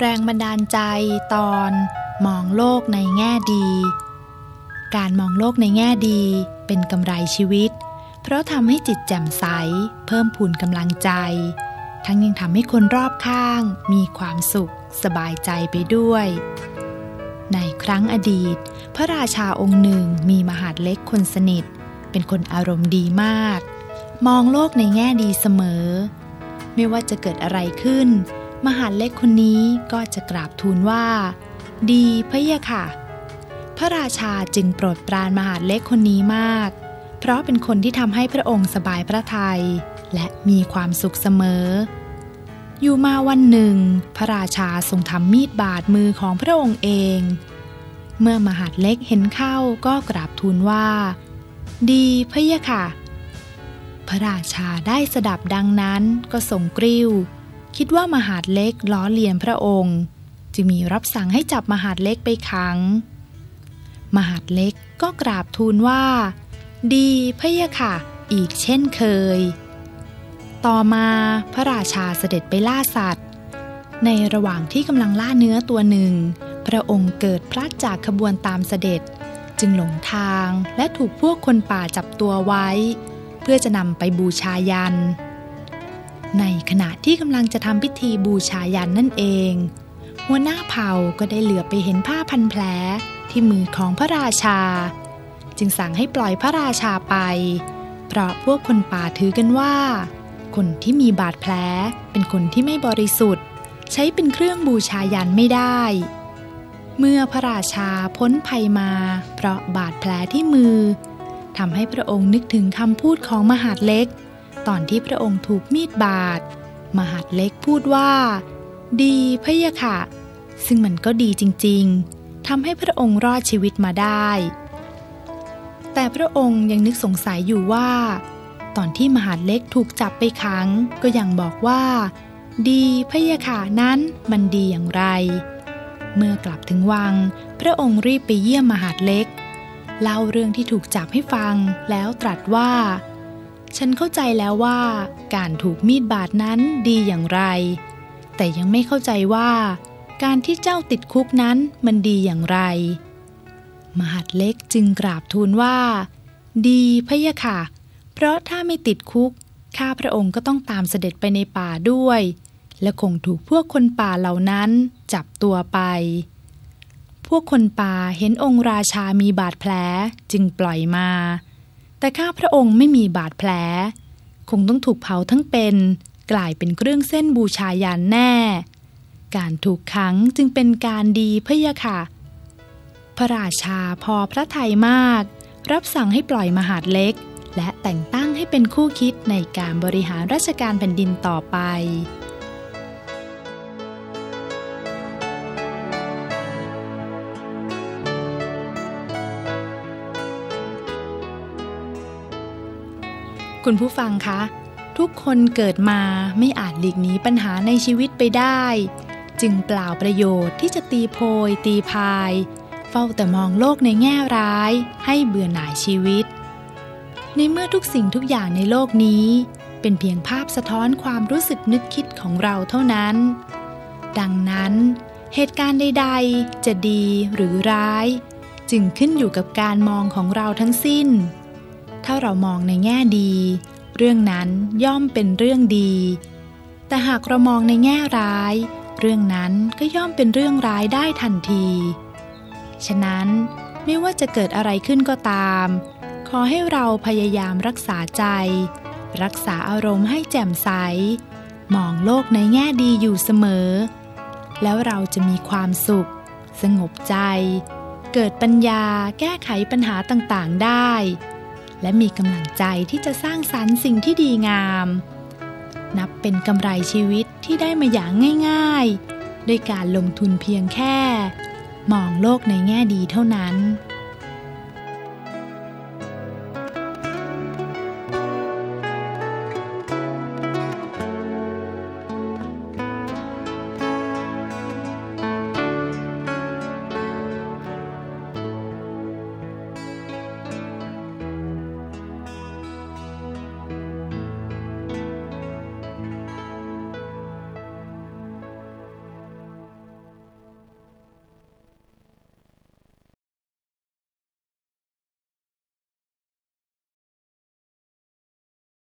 แรงบันดาลใจตอนมองโลกในแง่ดี การมองโลกในแง่ดีเป็นกำไรชีวิต เพราะทำให้จิตแจ่มใส เพิ่มพูนกำลังใจ ทั้งยังทำให้คนรอบข้าง มีความสุข สบายใจไปด้วย ในครั้งอดีต พระราชาองค์หนึ่งมีมหาดเล็กคนสนิท เป็นคนอารมณ์ดีมาก มองโลกในแง่ดีเสมอ ไม่ว่าจะเกิดอะไรขึ้น มหาเล็กคนนี้ก็จะกราบทูลว่า ดีพระยะค่ะ พระราชาจึงโปรดปรานมหาเล็กคนนี้มาก เพราะเป็นคนที่ทำให้พระองค์สบายพระทยัยและมีความสุขเสมอ อยู่มาวันหนึ่ง พระราชาทรงทำมีดบาดมือของพระองค์เอง เมื่อมหาดเล็กเห็นเข้าก็กราบทูลว่า ดีพระยะค่ะ พระราชาได้สดับดังนั้นก็ทรงกริ้ว คิดว่ามหาดเล็กล้อเลียนพระองค์ จึงมีรับสั่งให้จับมหาดเล็กไปขัง มหาดเล็กก็กราบทูลว่า ดีพะยะค่ะ อีกเช่นเคย ต่อมาพระราชาเสด็จไปล่าสัตว์ ในระหว่างที่กำลังล่าเนื้อตัวหนึ่ง พระองค์เกิดพลัดจากขบวนตามเสด็จ จึงหลงทางและถูกพวกคนป่าจับตัวไว้ เพื่อจะนำไปบูชายัน ในขณะที่กำลังจะทำพิธีบูชายันนั่นเอง หัวหน้าเผ่าก็ได้เหลือไปเห็นผ้าพันแผลที่มือของพระราชา จึงสั่งให้ปล่อยพระราชาไป เพราะพวกคนป่าถือกันว่า คนที่มีบาดแผลเป็นคนที่ไม่บริสุทธิ์ ใช้เป็นเครื่องบูชายันไม่ได้ เมื่อพระราชาพ้นภัยมา เพราะบาดแผลที่มือทำให้พระองค์นึกถึงคำพูดของมหาดเล็ก ตอนที่พระองค์ถูกมีดบาด มหาดเล็กพูดว่า ดีพะยะค่ะ ซึ่งมันก็ดีจริงๆทำให้พระองค์รอดชีวิตมาได้ แต่พระองค์ยังนึกสงสัยอยู่ว่า ตอนที่มหาดเล็กถูกจับไปขัง ก็ยังบอกว่า ดีพะยะค่ะนั้นมันดีอย่างไร เมื่อกลับถึงวัง พระองค์รีบไปเยี่ยมมหาดเล็กเล่าเรื่องที่ถูกจับให้ฟังแล้วตรัสว่า ฉันเข้าใจแล้วว่าการถูกมีดบาดนั้นดีอย่างไร แต่ยังไม่เข้าใจว่า การที่เจ้าติดคุกนั้นมันดีอย่างไร มหาดเล็กจึงกราบทูลว่า ดีพะยะค่ะ เพราะถ้าไม่ติดคุก ข้าพระองค์ก็ต้องตามเสด็จไปในป่าด้วย และคงถูกพวกคนป่าเหล่านั้นจับตัวไป พวกคนป่าเห็นองค์ราชามีบาดแผลจึงปล่อยมา แต่ข้าพระองค์ไม่มีบาดแผล คงต้องถูกเผาทั้งเป็น กลายเป็นเครื่องเส้นบูชายันแน่ การถูกขังจึงเป็นการดีพะยะค่ะ พระราชาพอพระทัยมาก รับสั่งให้ปล่อยมหาดเล็ก และแต่งตั้งให้เป็นคู่คิดในการบริหารราชการแผ่นดินต่อไป คุณผู้ฟังคะ ทุกคนเกิดมาไม่อาจหลีกหนีปัญหาในชีวิตไปได้ จึงเปล่าประโยชน์ที่จะตีโพย ตีพาย เฝ้าแต่มองโลกในแง่ร้าย ให้เบื่อหน่ายชีวิต ในเมื่อทุกสิ่งทุกอย่างในโลกนี้ เป็นเพียงภาพสะท้อนความรู้สึกนึกคิดของเราเท่านั้น ดังนั้น เหตุการณ์ใด ๆ จะดีหรือร้าย จึงขึ้นอยู่กับการมองของเราทั้งสิ้น ถ้าเรามองในแง่ดี เรื่องนั้นย่อมเป็นเรื่องดี แต่หากเรามองในแง่ร้าย เรื่องนั้นก็ย่อมเป็นเรื่องร้ายได้ทันที ฉะนั้นไม่ว่าจะเกิดอะไรขึ้นก็ตาม ขอให้เราพยายามรักษาใจ รักษาอารมณ์ให้แจ่มใส มองโลกในแง่ดีอยู่เสมอ แล้วเราจะมีความสุข สงบใจ เกิดปัญญาแก้ไขปัญหาต่างๆได้ และมีกำลังใจที่จะสร้างสรรค์สิ่งที่ดีงาม นับเป็นกำไรชีวิตที่ได้มาอย่างง่าย ๆ ด้วยการลงทุนเพียงแค่ มองโลกในแง่ดีเท่านั้น「